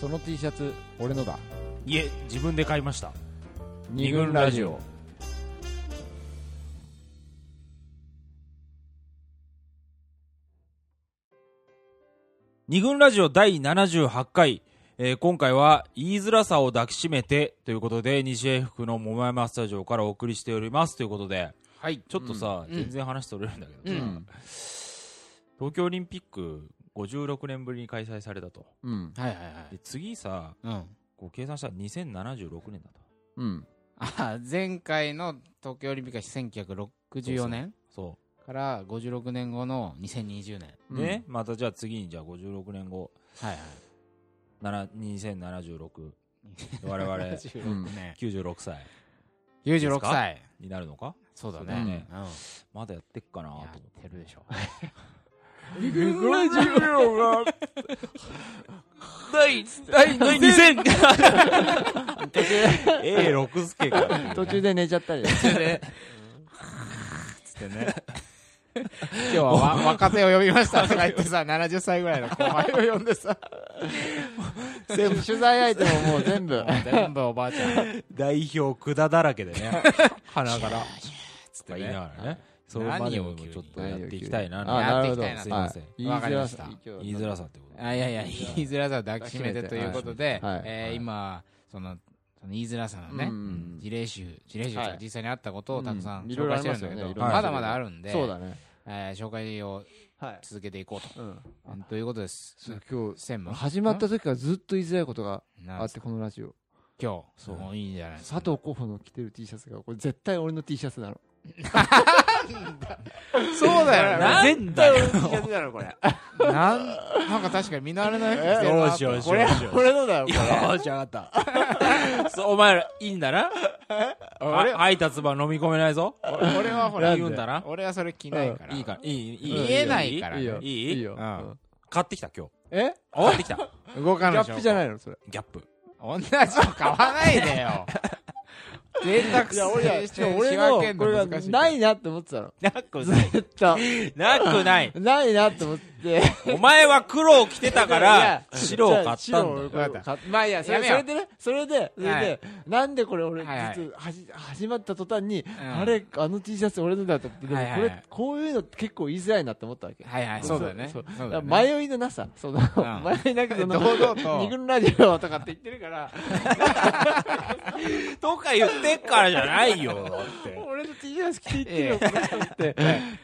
その T シャツ俺のだいえ自分で買いました。二軍ラジオ。二軍ラジオ第78回、えー今回は言いづらさを抱きしめてということで西英福の桃山スタジオからお送りしております。ということではい。ちょっとさ、うん。全然話それるんだけどさ、うん。東京オリンピック56年ぶりに開催されたと。うん。はいはいはい。で次さうん。こう計算したら2076年だとうん。あ前回の東京オリンピックは1964年？そから56年後の2020年。う、ねまたじゃあ次にじゃあ56年後。はいはい。なら2076我々96年96歳。96歳。になるのか？そうだそうだねね。うん。まだやってっかなと思やってるでしょ二軍ラジオが。第第第2000 A 六助か。途中で寝ちゃったりつってね今日はわ若手を呼びましたとか言ってさ70歳ぐらいの後輩を呼んでさ。全部取材相手ももう全部。全部おばあちゃん。代表管だらけでね。鼻から。つっ言いながらねそれ何をまでもちょっとやっていきたいなあやっていきたいなすいません。はいわかりました。言いづらさってこと。あいやいや言いづらさを抱きしめてということで、はい。えー今そのその言いづらさのね、うん事例集事例集とはい。か実際にあったことをたくさんうん紹介してるんだけど、まだまだあるんで、そうだね。えー紹介をはい。続けていこうと、ということです。今日専務始まった時からずっと言いづらいことがあってこのラジオ。今日そういいんじゃない佐藤候補の着てる T シャツがこれ絶対俺の T シャツなのそうだよなんだよ。絶対俺の T シャツなのこれなんなんか確かに見慣れない。服着てるなよしよし。これ俺のだよこれ。よーし、わかった。そうお前ら、いいんだな？俺あ配達版飲み込めないぞ。俺はほら言うんだな？俺はそれ着ないから、いいか、いい、いい。見えないからいいよ。いい？いいよ。うん。うん。買ってきた、今日。え？買ってきた。動かないギャップじゃないいのそれ。ギャップ。同じの買わないでよ贅沢いや俺していや俺仕分けんもこれがないなって思ってたの なくずない。っとなくない。ないなって思ってお前は黒を着てたかいらや、白を買ったん白をだよ。これ買っまあいいやそれやめよう。それでねそれでそれはでなんでこれ俺はいはい。実ははじ始まった途端にん。あれあの T シャツ俺のだと思ってでもこはいはいはい。れこういうの結構言いづらいなって思ったわけ。はいはい。そう。だよね。そう。そうだよね迷いのなさその迷いなくその堂々と。二軍ラジオとかって言ってるから。とか言ってっからじゃないよ。だって。俺の T シャツ着ていってるよこの人って。っ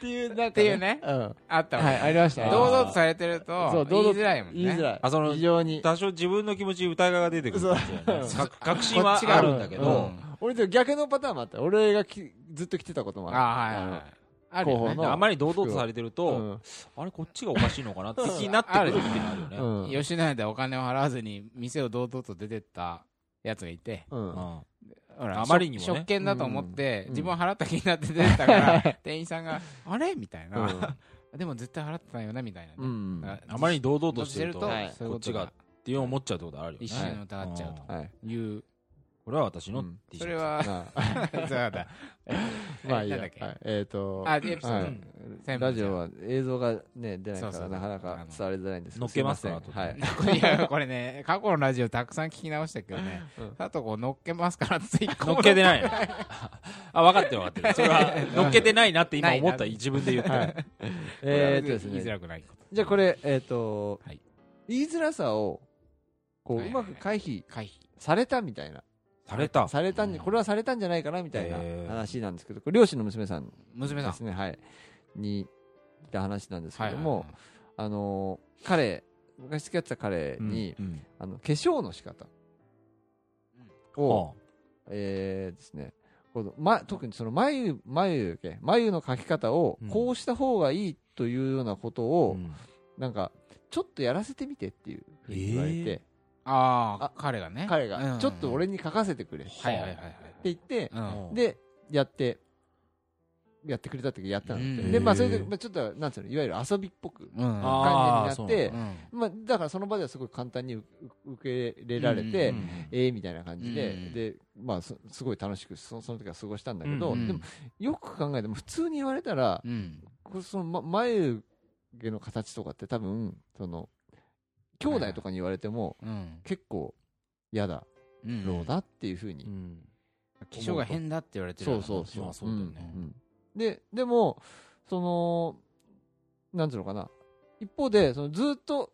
ていうなんかっていうね。うん。あったわ。はいありました。ね堂々とされてるとそう言いづらいもんね。言いづらい。あその非常に。多少自分の気持ちに疑いが出てくる。かもしれないそう。か確信 はあるんだけうど。ん、俺でも逆のパターンもあった俺がきずっと着てたこともある。あはいはいはい。あるよね。あまり堂々とされてるうと、ん。あれこっちがおかしいのかなって気になってくる時ってなるよね。うん。吉野家でお金を払わずに店を堂々と出てったやつがいて。うん。あまりにもね。食券だと思ってうん。自分は払った気になって出てたから店員さんがあれ？みたいな。うでも絶対払ってたよねみたいなね。ん。だからあまりに堂々としてると、とはい。ことが。こっちがっていう思っちゃうってことあるよね。一瞬疑っちゃうとはい。いうこれは私のうん。T シャツ。それはまあ。そうだ。まあいいや。えっとあエピソード。ラジオは映像がね出ないからなかなか伝わりづらいんですけど乗っけますからはい。いやこれね過去のラジオたくさん聞き直したけどね。うん。佐藤こう乗っけますからって一乗っけてないの？あ、分かってる分かってる。それは、乗っけてないなって今思った自分で言って。えーっとです言いづねらくないこと。じゃあこれえっとはい。言いづらさをこうはいうはい。まく回避。されたみたいなされた。されたんじゃこれはされたんじゃないかなみたいな話なんですけどこれ漁師の娘さん娘さん。ですね。はい。にいた話なんですけどもあのー彼昔付き合ってた彼にうんあの化粧の仕方。をえーですねこのま、特にその眉眉毛眉の描き方をうん。こうした方がいいというようなことうを、ん。なんかちょっとやらせてみてっていうふうに言われて、えあああ彼がね。彼うん。がちょっと俺に書かせてくれ。ってはいはいはい。はい言って、うん。でやってやってくれた時やったのでまあそれで、まあ、ちょっとなんつうのいわゆる遊びっぽく感じになってうんまあ、だからその場ではすごい簡単に受け入れられて、うん。ええみたいな感じで、うん。でまあすすごい楽しくそその時は過ごしたんだけど、うんでもよく考えても普通に言われたら、その、ま、眉毛の形とかって多分その兄弟とかに言われてもうん。結構嫌だ。うん。ろうなっていうふうに。うん。気性が変だって言われてるそうそうそう。まあそうだよねででもそのなんつうのかな。一方でそのずっと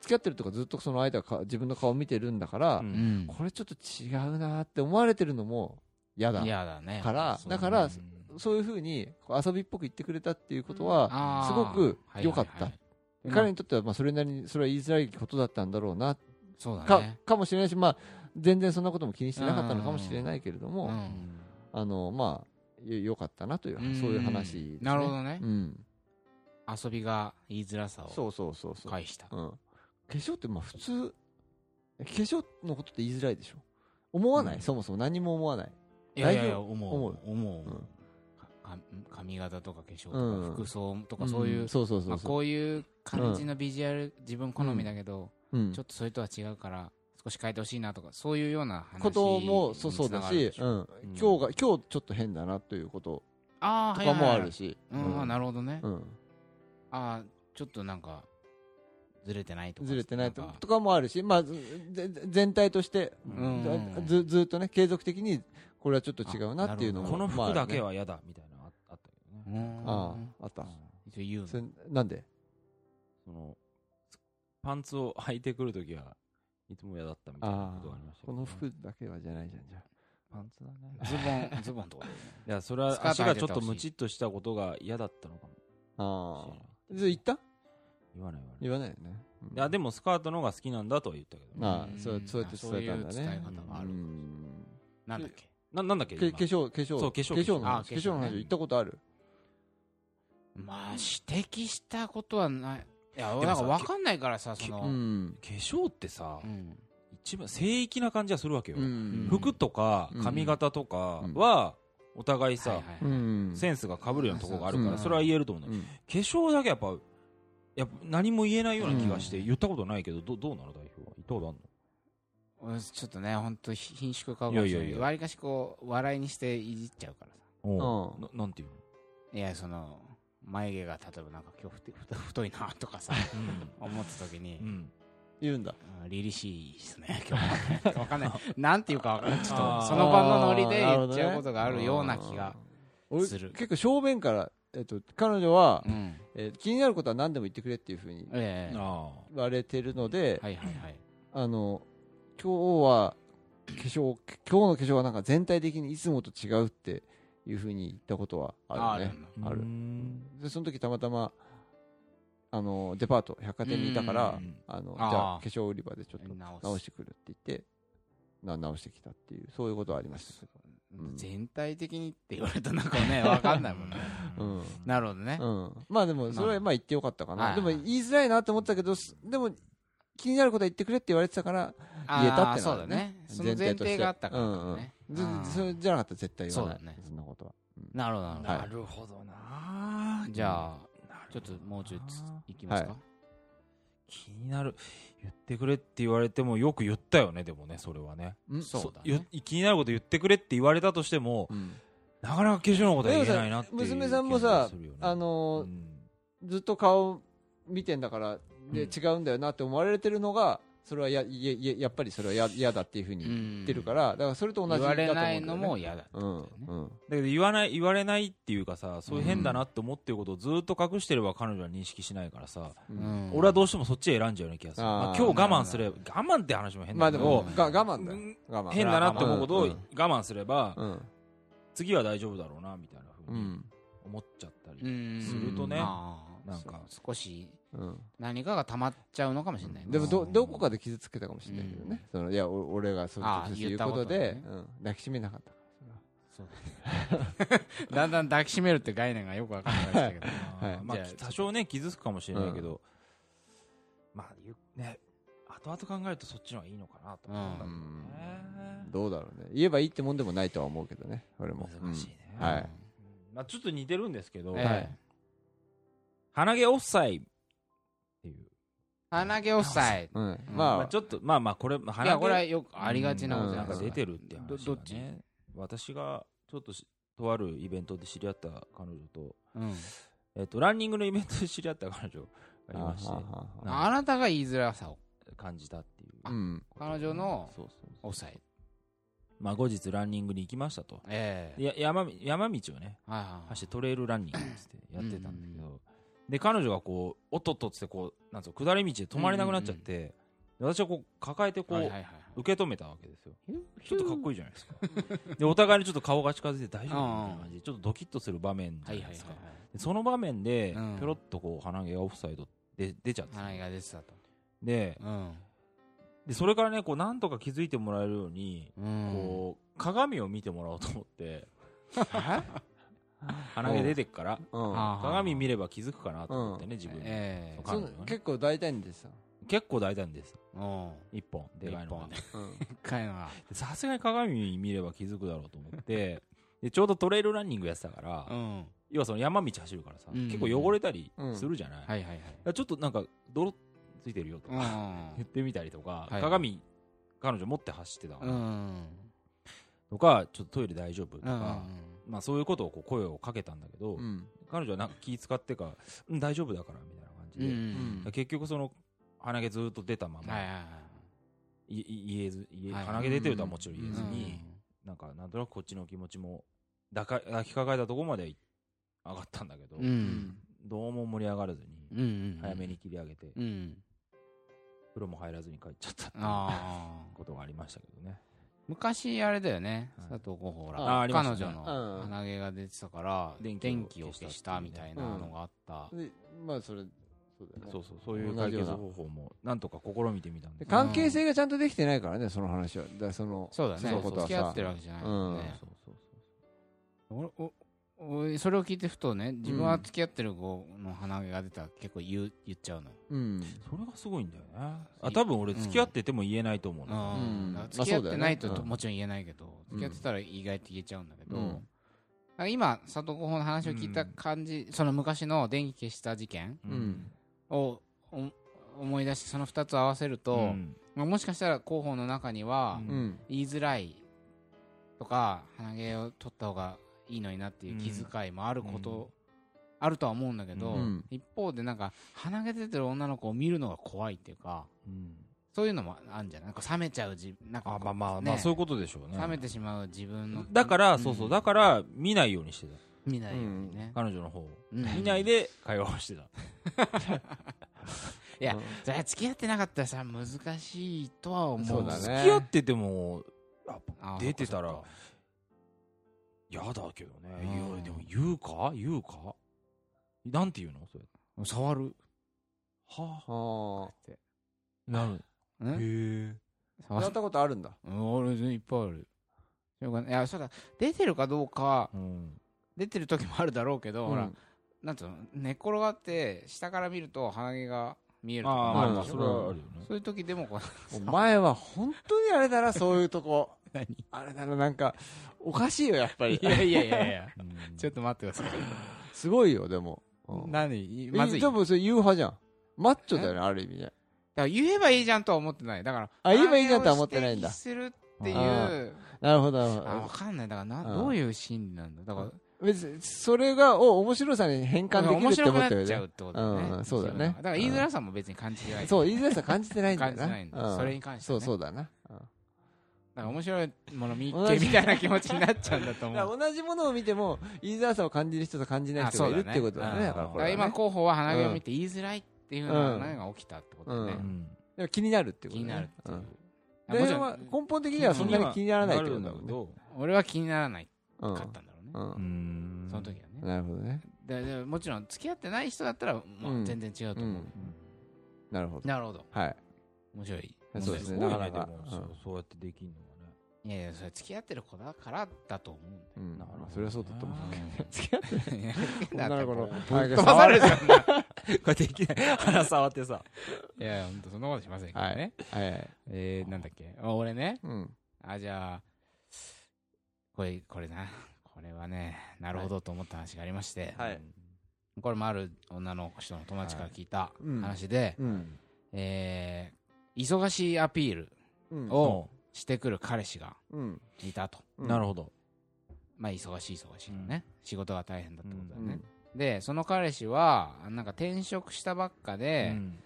付き合ってるとかずっとその相手がか自分の顔を見てるんだから、これちょっと違うなって思われてるのも嫌だ嫌だね。からだからうん。そういうふうに遊びっぽく言ってくれたっていうことはすごく良かった。はいはいはい彼にとってはまあそれなりにそれは言いづらいことだったんだろうなそうだかね。かもしれないし、まあ、全然そんなことも気にしてなかったのかもしれないけれども、うん。あのまあよ良かったなというそういう話です、ね、なるほどね。うん、遊びが言いづらさをそうそうそうそう、返した。うん、化粧ってまあ普通化粧のことって言いづらいでしょ。思わない、うん。そもそも何も思わない。いやいや思う。思う。思う。うん。かか髪型とか化粧とうん。か服装とかそういうん。そうそうそうこういう感じのビジュアル自分好みだけどうん。ちょっとそれとは違うから少し変えてほしいなとかそういうような話こともそうそうだし、うん、うん。今日が今日ちょっと変だなということ。ああとかもあるし、うんあなるほどね。うん、ああちょっとなんかずれてないとかずれてないととかもあるし、まあ、全体としてうん。ずずっとね継続的にこれはちょっと違うなっていうのもこの服だけはは嫌だみたいな。のあああった。一応言うの。それなんで？そのパンツを履いてくるときはいつも嫌だったみたいなあことがありましたけこの服だけはじゃないじゃんじゃパンツだね。ズボン ズボンとかね。いやそれは足がちょっとムチっとしたことが嫌だったのかもああ。言った？言わない言わない。言わないよね、うん。いやでもスカートの方が好きなんだとは言ったけどね。ああうんそうそうやって伝えたんだね。そういう伝え方があるうん。なんだっけ？ななんだっけ化粧化粧そう化粧化粧。のあ話化粧の化粧ね話言ったことある？まあ指摘したことはない。いやなんか分かんないからさそのうん。化粧ってさうん。一番聖域な感じはするわけよ。うん。服とかうん。髪型とかはお互いさセンスが被るようなところがあるかうん。らそれは言えると思うんだよ。うん。化粧だけやっぱやっぱ何も言えないような気がして言ったことないけどどどうなの代表は？言ったことあるの？俺ちょっとね本当貧縮顔かもしれない。いやいやいや。わりかしこう笑いにしていじっちゃうからさ。おう。ん。うななんていういやその眉毛が例えばなんか今日太い太いなとかさの思った時に言うんだ。あ凛々しいですね今日は。わかんない。なんていうかちょっとその場のノリで言っちゃうことがあるような気がする。結構正面から、えっと、彼女は、うん。えー気になることは何でも言ってくれっていうふうに言われてるので、はいはいはい。あの今日は化粧今日の化粧はなんか全体的にいつもと違うっていうふうに言ったことはあるね。あある。うん。でその時たまたまあのデパート百貨店にいたからうん。あのじゃあ化粧売り場でちょっと直してくるって言ってな直してきたっていうそういうことはありました。けう。ん。全体的にって言われたらなんかね わかんないもんね。うん。なるほどね。ど、うん、まあでもそれはまあ。言ってよかったかな、はいでも言いづらいなって思ってたけどすでも気になることは言ってくれって言われてたから言えたってのはあるね。そうだね。その前提があったからね。うんうん。あずーそれじゃなかったら絶対言わない。そうだね。そんなことは、うん。なるほどな。るほどはい。なるほどな。じゃあちょっともうちょいついきますか、は気になる。言ってくれって言われてもよく言ったよねでもねそれはね。うんそうだ気になること言ってくれって言われたとしてもうん。なかなか化粧のことは言えないなっていうでもさ娘さんもさあのーうん。ずっと顔見てんだからで、うん。違うんだよなって思われてるのがそれはややややっぱりそれはや嫌だっていうふうに言ってるから、だからそれと同じ言われだと思うんだよね。ないのも嫌だってうんうん。だけど言わない言われないっていうかさそういう変だなって思ってることをずっと隠してれば彼女は認識しないからさ、うん。うん俺はどうしてもそっち選んじゃうような気がする、まあ今日我慢すれば我慢って話も変まあでだけど、もが我慢だ我慢変だなって思うことをうん我慢すれば、うん次は大丈夫だろうなみたいなふうにうん思っちゃったり、うんするとねあーなんか。少しうん。何かが溜まっちゃうのかもしれない。ねでもどどこかで傷つけたかもしれないけどね、そのいやお俺がそうああ直接言うことで、ね。うん、抱きしめなかったかそう。だ ねだんだん抱きしめるって概念がよくわかんないですけど。はい。まあ多少ね傷つくかもしれないけど、まあゆね後々考えるとそっちの方がいいのかなと思うんだけどね、らどうだろうね。言えばいいってもんでもないとは思うけどね俺も。難しいね、うん。はい。うん。まあ、ちょっと似てるんですけど、ええはい鼻毛オフサイっていう、鼻毛オフサイうん、うん。まあ、まあ、ちょっとまあまあこれい鼻毛。やこれはよくありがちなことなんかです出てるって話が、ね、どどっち？私がちょっとしとあるイベントで知り合った彼女と、うん。えっとランニングのイベントで知り合った彼女がいまして。あなあなたが言いづらさを感じたっていう。うん。彼女のそうそうそうオフサイド。まあ後日ランニングに行きましたと。ええ。でや山み山道をねはいはいはい。走ってトレイルランニングってやってたんだけどで彼女がこうおっとっとってこうなんつうの下り道で止まれなくなっちゃって、で私はこう抱えてこう、はいはいはい受け止めたわけですよ。ちょっとかっこいいじゃないですか。でお互いにちょっと顔が近づいて大丈夫みたいな感じでちょっとドキッとする場面じゃはないいですか、はいはいはいでその場面でうん。ぴょろっとこう鼻毛がオフサイドで出ちゃって。鼻毛が出てたと。でうん。でそれからねこうなんとか気づいてもらえるように、うん。こう鏡を見てもらおうと思って鼻毛出てっから。うん。はあ鏡見れば気づくかなと思ってね、自分に、ええ。そん彼女がね。結構大胆にでさ結構大胆です。うん。一本。でかいのが。一うん。でっかいのさすがに鏡見れば気づくだろうと思って。でちょうどトレイルランニングやってたから、うん。要はその山道走るからさ、うん。結構汚れたりするじゃない、だかはいはいはい。らちょっとなんか泥ついてるよとうん。か、言ってみたりとか、はい鏡彼女持って走ってたから、うん。とかちょっとトイレ大丈夫とうか、んまあ、そういうことをこう声をかけたんだけど、うん。彼女はなんか気使ってか、うん、大丈夫だからみたいな感じで、うん。うん結局その鼻毛ずっと出たまま、はい言えず言えはい鼻毛出てるとはもちろん言えずうん。に、なんかなんとなくこっちの気持ちも抱か抱きかかえたところまで上がったんだけど、うん。うんどうも盛り上がらずに、早めに切り上げて、うん。風呂も入らずに帰っちゃったっていうことがありましたけどね。昔あれだよね。はい佐藤候補ら彼女の鼻毛が出てたから電電気を消したみたいなのがあった。でまあそれそうだよね。そうそう、そういう解決方法もなんとか試みてみたんでで関係性がちゃんとできてないからねその話は。だそのそうだね。のことはさ。付き合ってるわけじゃないもんね。そうそうそう俺お俺それを聞いてふとね自分は付き合ってる子の鼻毛が出たら結構言う言っちゃうの。ようん。それがすごいんだよね。あ、多分俺付き合ってても言えないと思うな。うん。まあ付き合ってないともちろん言えないけど付き合ってたら意外と言えちゃうんだけど今佐藤候補の話を聞いた感じその昔の電気消した事件うん。をお思い出してその2つを合わせると、うん。まあ、もしかしたら広報の中にはうんうん。言いづらいとか鼻毛を取った方がいいのになっていう気遣いもあること、あるとは思うんだけど、うん。一方でなんか鼻毛出てる女の子を見るのが怖いっていうかうん。そういうのもあるんじゃない？なんか冷めちゃう自なんかあ、まあまあ、ね。まあそういうことでしょうね。冷めてしまう自分の。だから、うん。そうそう、だから見ないようにしてた。見ないようにね、彼女の方を。うん。見ないで会話をしてた。いやうん。それは付き合ってなかったらさ難しいとは思う。そうだね。付き合ってても、出てたらそっか嫌だけどね。うん。いや、でも言うか？言うか？なんて言うの？それ。触る。はあ。ってあ。なる。うんへえ。触ったことあるんだ。うん俺いっぱいある。しょうがないいやそうだ出てるかどうかはうん。出てる時もあるだろうけど、ほらうんなんつうの？寝っ転がって下から見ると鼻毛が見えるとかああ、それはあるよね。そういう時でもこうお前は本当にあれだなそういうとこ何？あれだななんかおかしいよやっぱり。いやいやいやいや。うん。ちょっと待ってください。すごいよでも。うん。何？えまずい。だかでもそれ言う派じゃん。マッチョだよねある意味ね。ら言えばいいじゃんとは思ってない。だからあ言えばいいじゃんとは思ってないんだ。するっていう。あなるほどなるほど。あ分かんない。だからなうん。どういう心理なんだ？だから別にそれがを面白さに変換できるって思ってるなっちゃうよねってことだうんそうだね。だから言いづらさも別に感じてないそう言いづらさ感じてないんだよな感じてないんだうんそれに関してそうそうだなうんだから面白いもの見っけみたいな気持ちになっちゃうんだとだ思う。同じものを見ても言いづらさを感じる人と感じない人がいるってことだねだから今候補は鼻毛を見て言いづらいっていうのうんが何が起きたってことだね、ううん。でも気になるってこと気にね。なるっていう、うんあもちろんでは根本的にはそんなに気にならないってことだもん。俺は気にならないうんかったんだろうね、うん。うん。その時はね。なるほどね。ででもちろん付き合ってない人だったらもうん。う全然違うと思う、うん。なるほど。なるほど。はい。面白い。そうですね。なかなか。そうやってできんの。いやいやそれ付き合ってる子だからだと思うんだようん。なるほどねそれはそうだと思うけどうん。付き合っていや女の子のぶっ飛ばされるじゃん。これできない。鼻触ってさ。いやいや本当そんなことしませんけどはい。ね、はいはい。えー、なんだっけ。あ俺ね。うん。あじゃあこれこれな。これはねなるほどと思った話がありまして、はい。これもある女の人の友達から聞いたうん。話で、うん。えー忙しいアピールうん。をしてくる彼氏がうん。いたと、うん。なるほど。まあ忙しい忙しいのね、仕事が大変だってことだよね。うん、でその彼氏はなんか転職したばっかで、うん。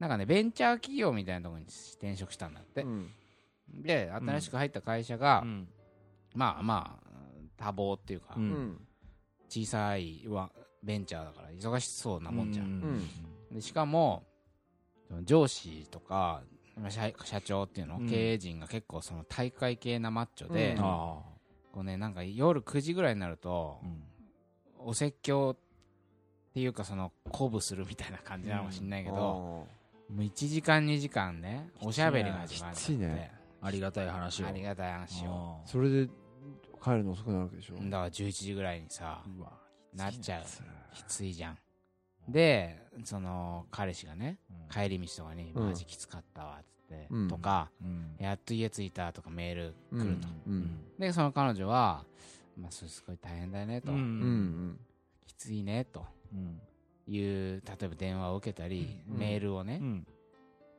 なんかねベンチャー企業みたいなところに転職したんだって、うん。で新しく入った会社が、うん。まあまあ多忙っていうか、小さいはベンチャーだから忙しそうなもんじゃん、ん。でしかもその上司とかまあ社社長っていうの、うん。経営陣が結構その大会系なマッチョで、うん。あこうねなんか夜9時ぐらいになるとあ、うん。お説教っていうかその鼓舞するみたいな感じなのかもしんないけど、もう1時間2時間ねおしゃべりが始まるって。ね。ありがたい話を。ありがたい話を。あそれで帰るの遅くなるわけでしょ？だから11時ぐらいにさなっちゃう。きついじゃんでその彼氏がね帰り道とかに「うん。マジきつかったわ」っつって、うん。とかうん「やっと家着いた」とかメール来ると、うん。でその彼女は「まあ、それすごい大変だよね」と、うんうんうん。きついね」と。うん。いう例えば電話を受けたり、うん。メールをね、うん。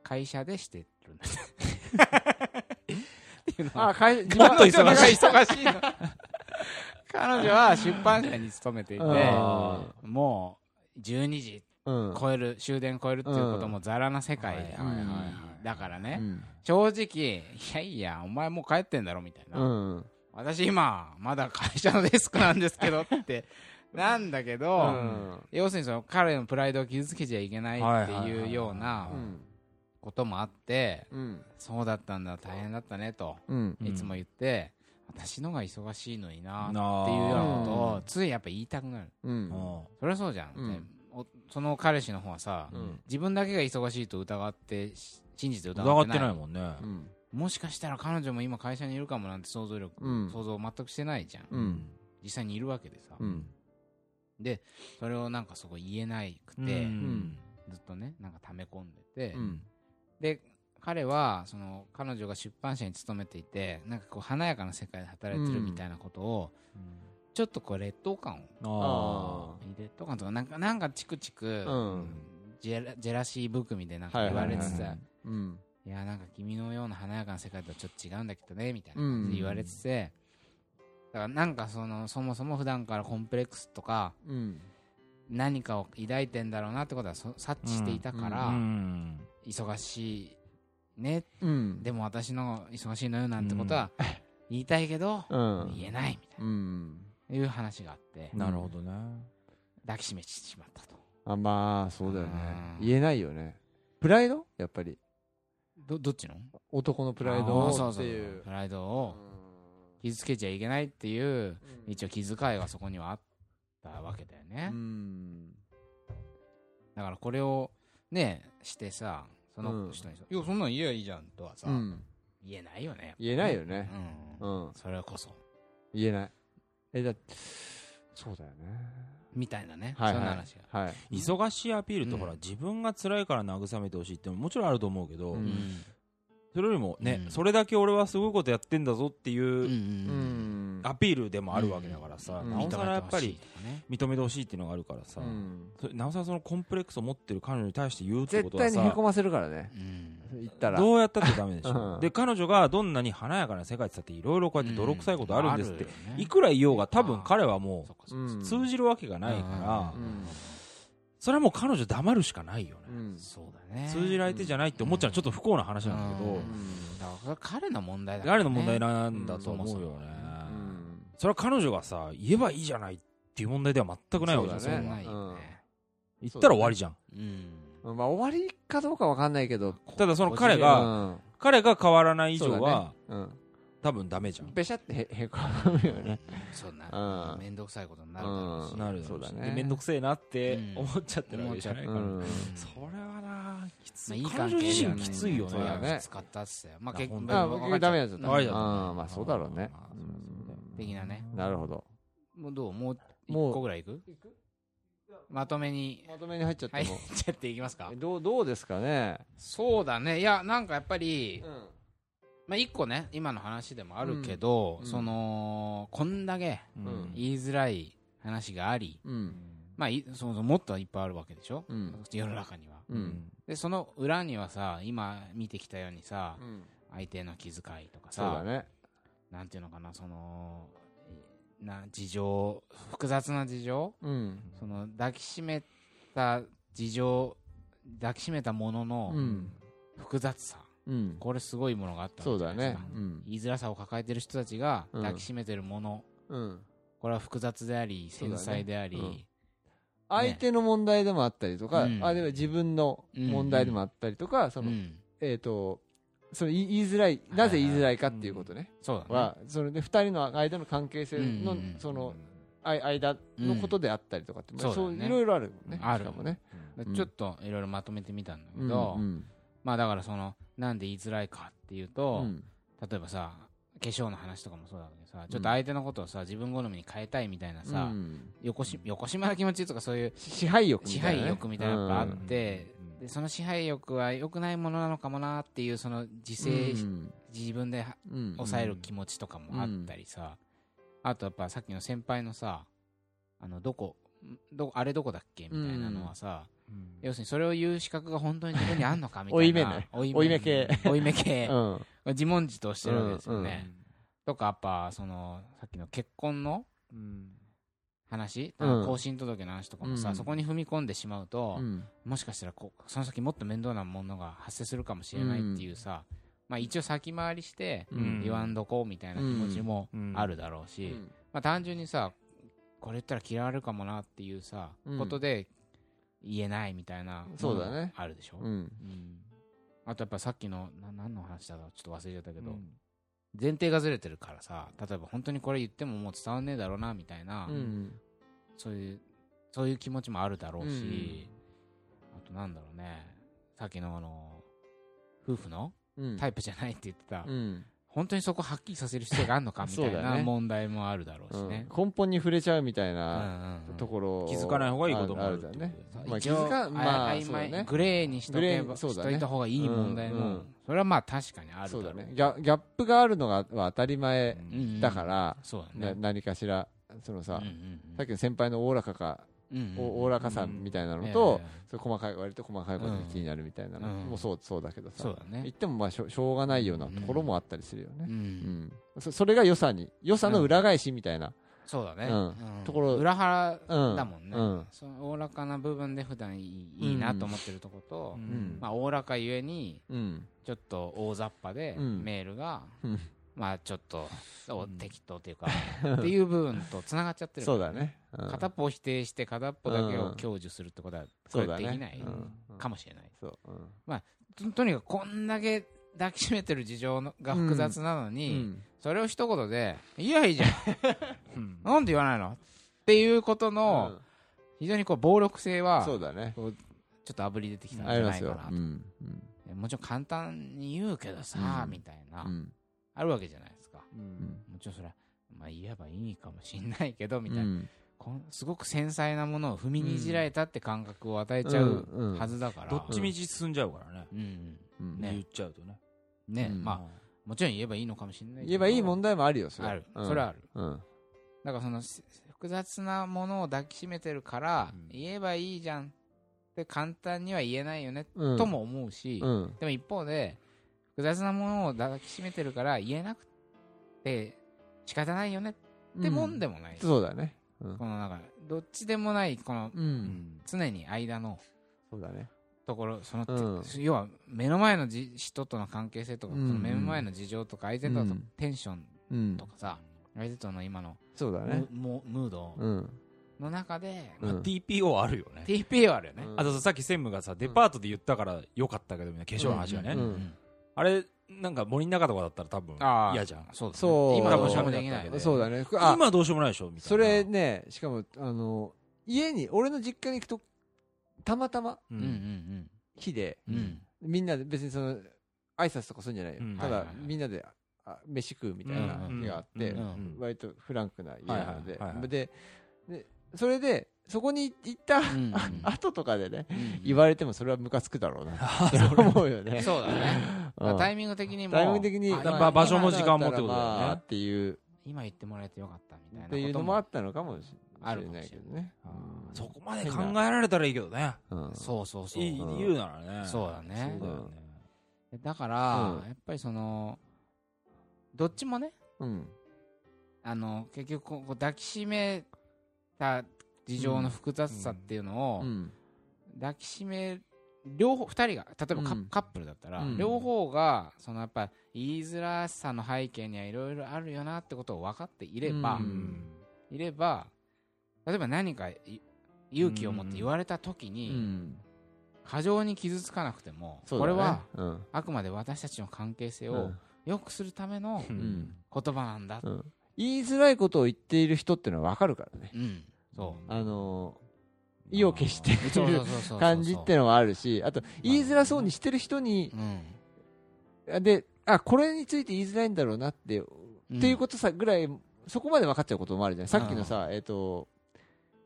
会社でしてるんだって。いうのはあ会もっと忙しい。忙しいの。彼女は出版社に勤めていてあもう12時うん。超える終電超えるっていうこともざらな世界だからね、うん。正直いやいやお前もう帰ってんだろみたいな、うん。私今まだ会社のデスクなんですけどって なんだけど、うん。要するにその彼のプライドを傷つけちゃいけないっていうようなうん。こともあってうん。そうだったんだ大変だったねとうんうん。いつも言って、私のが忙しいのになっていうようなことをついやっぱ言いたくなる。うん。そりゃそうじゃん、うん。その彼氏の方はさ、うん。自分だけが忙しいと疑ってし信じて疑疑ってない。ないもんね。うん。もしかしたら彼女も今会社にいるかもなんて想像力、うん。想像全くしてないじゃん、うん。実際にいるわけでさ、うん。でそれをなんかそこ言えなくて、うん。ずっとねなんか溜め込んでて、うん。で彼はその彼女が出版社に勤めていてなんかこう華やかな世界で働いてるみたいなことを、ちょっとこう劣等感をあ劣等感とかなんかなんかチクチク、うん。ジェラジェラシー含みでなんか言われてた、いうん。やなんか君のような華やかな世界とはちょっと違うんだけどねみたいな感じで言われてて、だからなんかそのそもそも普段からコンプレックスとかうん。何かを抱いてんだろうなってことはそ察知していたから、うん。忙しいね。うん。でも私の忙しいのよなんてことは言いたいけど、うん。言えないみたいうん。ないう話があって。なるほどね抱きしめてしまったと。あまあそうだよね。うん。言えないよね。プライド？やっぱり。どどっちの？男のプライドをそうそうっていう。プライドを傷つけちゃいけないっていう一応気遣いがそこにはあったわけだよね、うん。だからこれをねしてさその人にさ「いやそんなん言えばいいじゃん」とはさ、うん。言えないよね。言えないよね。うん、うん。それこそ。言えない。えだってそうだよね。みたいなね、はいそんな話が、はい。忙しいアピールってうん。ほら自分が辛いから慰めてほしいってのももちろんあると思うけどうんそれよりもねうん。それだけ俺はすごいことやってんだぞっていううアピールでもあるわけだからさうんなおさらやっぱり認めてほしいっていうのがあるからさなおさらそのコンプレックスを持ってる彼女に対して言うってこ絶とはさ対にへこませるからね。うん。言ったら。どうやったってダメでしう。ん ょで彼女がどんなに華やかな世界って言っていろいろこうやって泥臭いことあるんですって。いくら言おうが多分彼はもう通じるわけがないから。うんそれはもう彼女黙るしかないよね。うん。そうだね。通じる相手じゃないって思っちゃうのはちょっと不幸な話なんだけど。うん。だからそれは彼の問題だね。誰の問題なんだと思うよね。うん。それは彼女がさ言えばいいじゃないっていう問題では全くないわけじゃん。そだね。ないよね言ったら終わりじゃん。うん。まあ終わりかどうかわかんないけど。ただその彼うがん。彼が変わらない以上はうん多分ダメじゃん。べしゃってへ へこむよね。そうなうん。面倒くさいことになるだろうし。うん。なるそうだね。で面倒くせえなってうん。思っちゃってるわけじゃないからうん。それはなきつまあいいい彼関係女自身きついよそうだね。ねきつかったっすよまああ結本当あ分かっ僕ダメなやつだったまあそうだろうね。的なね。なるほど。もうどう？もう一もう個ぐらいいく？まとめに。まとめに入っちゃってはい。もちゃっていきますか。えどうどうですかね？そうだね。いやなんかやっぱりうんまあ一個ね今の話でもあるけどうん。そのこんだけうん。言いづらい話がありうん。まあいそもそももっといっぱいあるわけでしょ？うん。世の中には。うん。でその裏にはさ今見てきたようにさうん。相手の気遣いとかさね。なんていうのかなそのな事情複雑な事情？うん。その抱きしめた事情抱きしめたもののうん。複雑さ、うん。これすごいものがあったそうだね。うん。言いづらさを抱えてる人たちがうん。抱きしめてるもの、うん。これは複雑であり繊細であり、うん。相手の問題でもあったりとか、うん。あるいは自分の問題でもあったりとか、そのうんえっ、とその言いづらいなぜ言いづらいかっていうことね、そうだね。はそれで二人の間の関係性の、そのあい間のことであったりとかって、まあそういろいろあるもんね。ある。しかもね、うん。ちょっといろいろまとめてみたんだけうんど、うん。まあだからそのなんで言いづらいかっていうと、うん。例えばさ化粧の話とかもそうだけどさちょっと相手のことをさ自分好みに変えたいみたいなさ、うん。よこし横島な気持ちとかそういう支配欲み支たいな、ね、配欲みたいなのがあっうん。て、でその支配欲は良くないものなのかもなっていうその自制、うん。自分でうん。抑える気持ちとかもあったりさ、あとやっぱさっきの先輩のさあのどこどあれどこだっけみたいなのはさ、要するにそれを言う資格が本当に自分にあんのかみたいな。追い目ね。追い目系。追い目系。うん。自問自答してるわけですよね、うんとかやっぱそのさっきの結婚の話、うん。更新届の話とかもさ、うん。そこに踏み込んでしまうと、うん。もしかしたらこうその先もっと面倒なものが発生するかもしれないっていうさ、まあ、一応先回りしてうん。言わんどこうみたいな気持ちもうん。あるだろうし、まあ、単純にさこれ言ったら嫌われるかもなっていうさ、うん。ことで言えないみたいなそうだね。あるでしょ、うん。あとやっぱさっきのな何の話だかちょっと忘れちゃったけど、前提がずれてるからさ例えば本当にこれ言ってももう伝わんねえだろうなみたいな、うんそういうそういう気持ちもあるだろうし、あとなんだろうね。さっきのあの夫婦のうん。タイプじゃないって言ってた、うん本当にそこはっきりさせる必要があるのかみたいそうだね。な問題もあるだろうしね。うん。根本に触れちゃうみたいうんなうんうん。ところ。気づかない方がいいこともあるあるだね。まあ気づかまあね。グレーにしとけね。いた方がいい問題も、うんうん。それはまあ確かにあるそうだね。ギャギャップがあるのがは当たり前うんうんだから、そうだね。な何かしらそのさ、うんうんうん。さっきの先輩のおおらかか、うんうんおおおらかさみたいなのと、そういう細かい割と細かいことが気になるみたいなの。うん。もそうそうだけどさ、言ってもまあしょしょうがないようなところもあったりするよね、うん。うん。そそれが良さに良さの裏返しみたいな、そうだね、ところ裏腹うんだもんね、うん。そのおおらかな部分で普段いい,、いいなと思ってるとこと、ん。まあ、おおらかゆえにうん。ちょっと大雑把でうん。メールが、うんまあちょっとおうん。適当というか、っていう部分とつながっちゃってる。そうだね、うん。片っぽを否定して片っぽだけうんを享受するってことはこれできないうん。かもしれない、そう、うん。ととにかくこんだけ抱きしめてる事情のが複雑なのに、うん。それを一言で「いやいいじゃん。うん。なんで言わないの?」っていうことの、うん。非常にこう暴力性はそうだね。ちょっとあぶり出てきたんじゃないかな、と。うん。もちろん簡単に言うけどさ、うん。みたいな、うんあるわけじゃないですか。うん。もちろんそれは、まあ、言えばいいかもしんないけどみたいな、うん。こんすごく繊細なものを踏みにじられたって感覚を与えちゃううんうん。はずだから、どっちみち進んじゃうからね。うん。うん。ね。言っちゃうとね。ね、うん。まあもちろん言えばいいのかもしれないけど。言えばいい問題もあるよそれ。ある、うん。それはある。うん。だからそのせ複雑なものを抱きしめてるから、うん。言えばいいじゃんって簡単には言えないよね、うん。とも思うし、うん。でも一方で複雑なものを抱きしめてるから言えなくて仕方ないよねってもんでもない、そうだね。うん。このなんかどっちでもないこのううんん常に間のそうだね。ところその、うん。要は目の前のじ人との関係性とか、うん。その目の前の事情とか相手とのテンションうん。とかさ、相手との今のそうだね。ムードうん。の中で、うん。TPO あるよね。TPA はあるよね、うん。あとさっき専務がさデパートで言ったからよかったけどみたいな化粧の話がね。うん。うんあれなんか森の中とかだったら多分嫌じゃん。そうだね。そう。今どうしようもできないそうだね。あ今どうしようもないでしょ？みたいな。それねしかもあの家に俺の実家に行くとたまたまううん。うんん日でうん。うんみんなで別にその挨拶とかするんじゃないよ。うん。ただはいはいはい。みんなであ飯食うみたいな日があってうんうん割とフランクな家なので。はいはいはいはい。ででそれでそこに行った 後とかでねうん言われてもそれはムカつくだろうなそれは思うよね。そうだね。うん。タイミング的にもタイミング的に場所も今時間もってことだよね。まあっていう。今言ってもらえてよかったみたいなっていうことものもあったのかもしあるれないけどね。かもしれないうん。そこまで考えられたらいいけどね。うん。そうそうそう。言うならね。そうだね。だから、うん。やっぱりそのどっちもねうん。あの結局こう抱きしめた事情の複雑さっていうのを、うん抱きしめ両方2人が例えばカ,、ップルだったら、うん。両方がそのやっぱ言いづらさの背景にはいろいろあるよなってことを分かっていれば、うん。いれば例えば何かい勇気を持って言われた時うに、ん。過剰に傷つかなくても、これはうん。あくまで私たちの関係性をうん。良くするための言葉なんだ、うん。言いづらいことを言っている人っていうのは分かるからねう。ん、そあのー意を決してる 感じっていうのもあるしあと言いづらそうにしてる人にうん。であこれについて言いづらいんだろうなってうん。っていうことさぐらいそこまで分かっちゃうこともあるじゃない。さっきのさえっと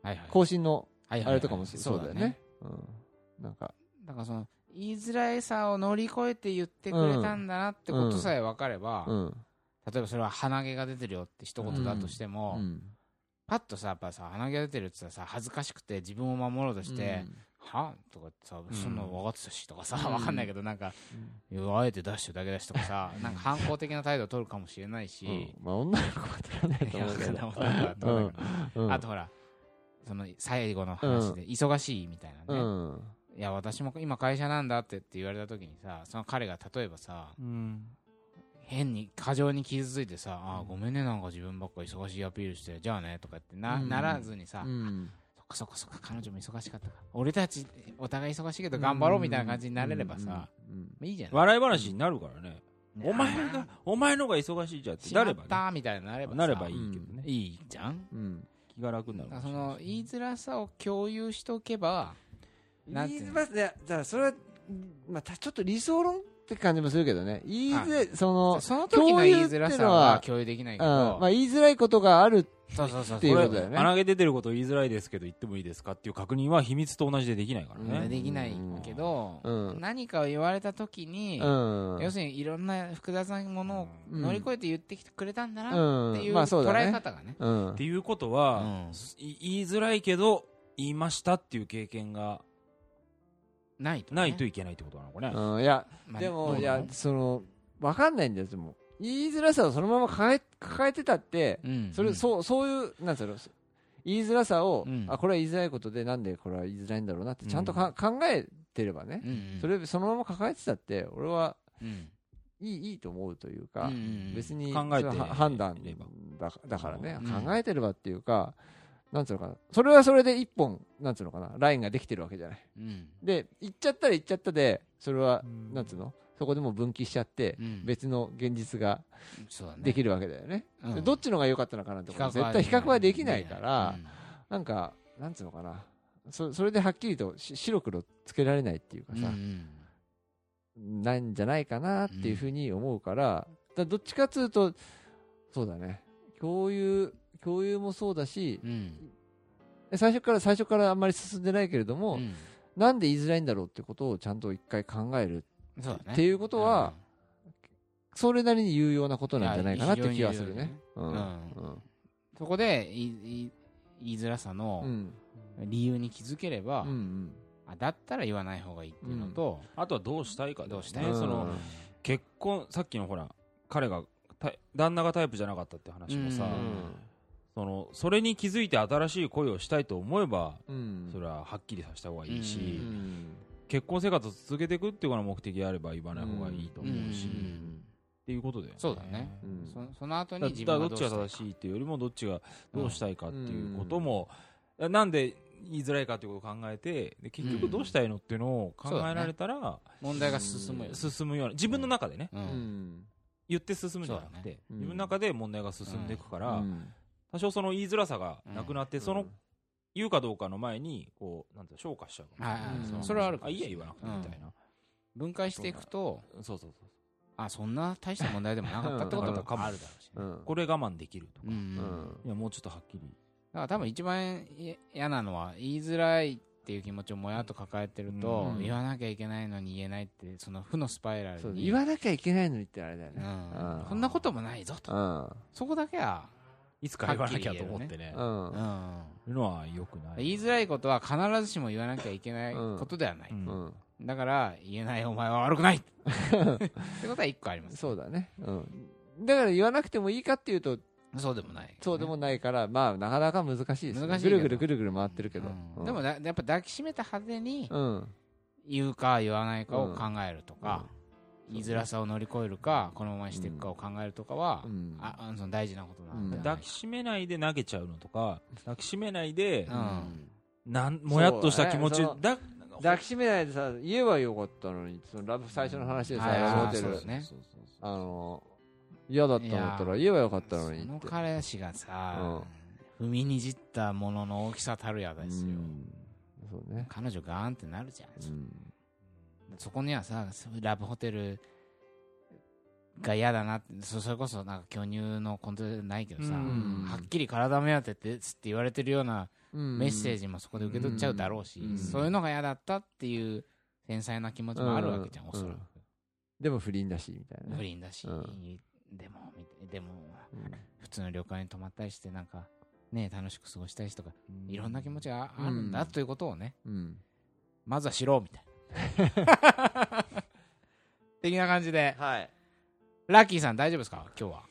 はいはい。更新のあれとかもそそううだよね。うん。なんか。だからその言いづらさを乗り越えて言ってくれたんだなってことさえ分かれば、うん。例えばそれは鼻毛が出てるよって一言だとしても、うんパッとさやっぱさ鼻毛が出てるってさ恥ずかしくて自分を守ろうとして、はとかさそんなの分かってたしとかさ、うん。分かんないけどなんか、あえて出してるだけだしとかさなんか反抗的な態度を取るかもしれないし、うん。まあ女の子は取らないと思うけど。あとほらその最後の話で忙しいみたいなね、うん。いや私も今会社なんだってって言われた時にさその彼が例えばさうん変に過剰に傷ついてさ、あーごめんねなんか自分ばっか忙しいアピールしてじゃあねとかってな,、うん。ならずにさ、うん。そっかそっかそっか彼女も忙しかったか。ら俺たちお互い忙しいけど頑張ろうみたいな感じになれればさ、うん。いいじゃない。笑い話になるからね、ねお前がお前のが忙しいじゃんってなればしまったみたいになればさ。ねなればいいけどね、いいじゃん。うん。気が楽になるだからその言いづらさを共有しておけばなんていうの？言いづらいやだからそれはまあたちょっと理想論？って感じもするけどね。言いづらいそのその時の言いづらさは共有できないけうん。ど、まあ言いづらいことがあるそうそうそうっていう。ことだよね鼻毛出てること言いづらいですけど言ってもいいですかっていう確認は秘密と同じでできないからね、うん。できないけど、うん。何かを言われた時に、うん。要するにいろんな複雑なものをうん。乗り越えて言ってきてくれたんだなうんっていう捉え方がね。うんっていうことは、うん。い言いづらいけど言いましたっていう経験がないとね。ないといけないってことなのかね、うんいやまあでも、いや、その、わかんないんでも。言いづらさをそのまま抱え抱えてたって、うん。それ、そう、そういう、なんつうの、言いづらさを、うん。あ、これは言いづらいことで、なんでこれは言いづらいんだろうなって、ちゃんとか、考えてればね、うんうん。それ、そのまま抱えてたって、俺は、うん。いい、いいと思うというか、うんうんうん別に、考えて判断だだからね、うん。考えてればっていうか、なんつうのかな、それはそれで一本、なんつうのかな、ラインができてるわけじゃない。うん。で、行っちゃったら行っちゃったで、それは、うん。なんつうの？そこでもう分岐しちゃって、うん。別の現実ができるわけだよね。うん。でどっちのが良かったのかなってこと。は絶対比較はできないから、うん。なんか、なんつうのかな。そそれではっきりとし白黒つけられないっていうかさ、うんないんじゃないかなっていうふうに思うから、だどっちかっつうと、そうだね。共有、共有もそうだし、うん。最初から最初からあんまり進んでないけれども、うん。なんで言いづらいんだろうってことをちゃんと一回考えるっていうことは、それなりに有用なことなんじゃないかなって気がするね。ううん。ん。そこで言いづらさうのん。理由に気づければ、うん。あだったら言わない方がいいっていうのと、あとはどうしたいかどうしたい？うん。その結婚さっきのほら彼がた旦那がタイプじゃなかったって話もさ、うんそのそれに気づいて新しい恋をしたいと思えばうん。それははっきりさせた方がいいし、うん。うん。結婚生活を続けていくっていうのが目的であれば言わない方がいいと思うし、うん。っていうことだよね。そうだね。うん。そその後だに自だからどっちが分がどうしたいか正しいっていうよりもどっちがどうしたいかっていうことも、なんで言いづらいかっていうことを考えてで結局どうしたいのっていうのを考えられたら、問題が進むよね、進むような自分の中でね、ううん。ん。言って進むんじゃなくて、自分の中で問題が進んでいくから、うん多少その言いづらさがなくなって、うん。その言うかどうかの前にこうなんて消化しちゃうかそれはあるかもしれない。あいいや言わなくてみたいな、分解していくとそうそうそうあそんな大した問題でもなかったってこと。もうんあるだろうしね、うん。これ我慢できるとか、うんうん。いやもうちょっとはっきり。だから多分一番い嫌なのは言いづらいっていう気持ちをもやっと抱えてると、うん。言わなきゃいけないのに言えないってその負のスパイラルに。言わなきゃいけないのにってあれだようね。ん。うん。そんなこともないぞと。うん。そこだけはいつか言わなきゃと思ってね。う。うん。ん。いうのはよくない。言いづらいことは必ずしも言わなきゃいけないことではない、うん。うん。だから言えないお前は悪くない。ってことは一個あります。そうだね。うん。だから言わなくてもいいかっていうと、そうでもない、そうでもないから、まあ、なかなか難しいですね。難しいけど。ぐるぐるぐるぐる回ってるけど。うん。でもだやっぱ抱きしめたはずにうん。言うか言わないかを考えるとか、うん言いづらさを乗り越えるかこのままにしていくかを考えるとかは、うん。ああのその大事なことなんだよね抱きしめないで投げちゃうのとか抱きしめないでうん。なんもやっとした気持ちだ抱きしめないでさ言えばよかったのにそのラブ最初の話でさ、はいラブホテルそうですね。あの嫌だったんだったら言えばよかったのにその彼氏がさ、踏みにじったものの大きさたるやですよ、うん。そうね、彼女ガーンってなるじゃん、うんそこにはさラブホテルが嫌だなってそそれこそなんか巨乳のコントじゃないけどさ、うん。はっきり体目当てですって言われてるようなうん。メッセージもそこで受け取っちゃうだろうし、うん。そういうのが嫌だったっていう繊細な気持ちもあるわけじゃん、うん。おそらく、でも不倫だしみたいなね、不倫だし、うん。でもでもうん。普通の旅館に泊まったりしてなんかね楽しく過ごしたりとかうん。いろんな気持ちがあるんだうん。ということをね。うん。まずは知ろうみたいな 的な感じで。はい。ラッキーさん大丈夫ですか？今日は。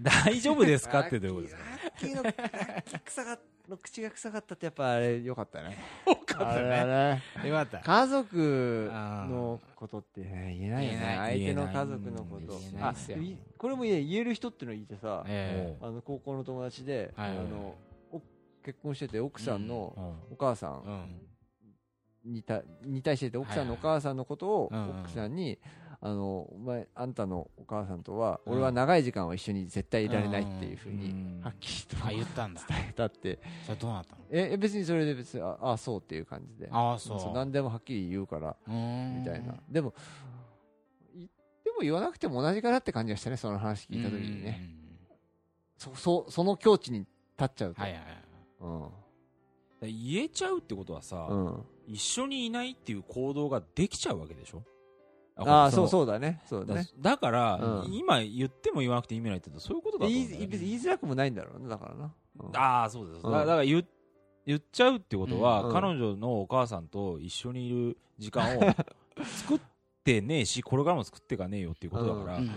大丈夫ですか？ってどういうことですか？ラッキーのラッキー臭がの口が臭かったってやっぱあれよかったね。よかあれあれよかった。家族のことってね言えないよね。相手の家族のこと。あこれも言える人ってのいてさえあの高校の友達であはい。のお結婚してて奥さんのうん。お母さえうんんにたに対してて奥さんのおはい母さんのことを奥さんにあのお前あんたのお母さんとはうん。俺は長い時間は一緒に絶対いられないっていうふうにうん。はっきりとあ言ったんだ。伝えたって。それどうなったの？ええ別にそれで別にああそうっていう感じで。ああそう何でもはっきり言うからみたいな。でも言っても言わなくても同じかなって感じがしたねその話聞いた時にね。そそその境地に立っちゃうと。はいはいはい。うん言えちゃうってことはさ、うん。一緒にいないっていう行動ができちゃうわけでしょ？ああそううそうだね。そうだだねだから、うん。今言っても言わなくて意味ないってそういうことだと思言いうね言いづらくもないんだろうねだからな、うん。ああそうです、うん。だだから言っ言っちゃうってことは、うん彼女のお母さんと一緒にいる時間を 作ってねえしこれからも作っていかねえよっていうことだから、うん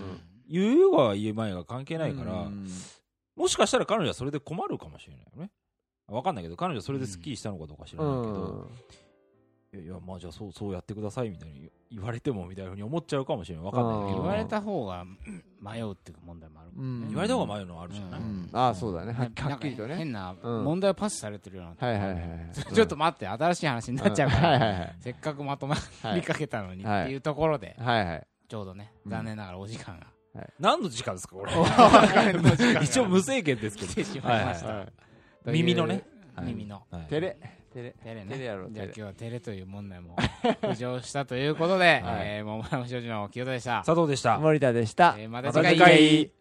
言うが言えまいが関係ないから、うん。もしかしたら彼女はそれで困るかもしれないよねわかんないけど彼女はそれでスッキリしたのかどうか知らないけど、いやいやまあじゃあそうそうやってくださいみたいに言われてもみたいなふうに思っちゃうかもしれない。わかんないけど。言われた方が迷うっていう問題もあるもんね。うん。言われた方が迷うのはあるじゃない、ううん。ああそうだね。はっきりとね。変なうん。問題をパスされてるようなはいはいはいはい。ちょっと待って新しい話になっちゃうから。せっかくまとまはいりかけたのにってはい。い。うところではいはい。ちょうどねうん。残念ながらお時間が。何の時間ですかこれ。一応無制限ですけ来どてしまいましはたい耳のね。とい。う耳の。はい。テレテレテレテレやろねじゃあ今日はテレという問題も 浮上したということではい。えー桃山少女の清田でした。佐藤でした。森田でした。えーまた次回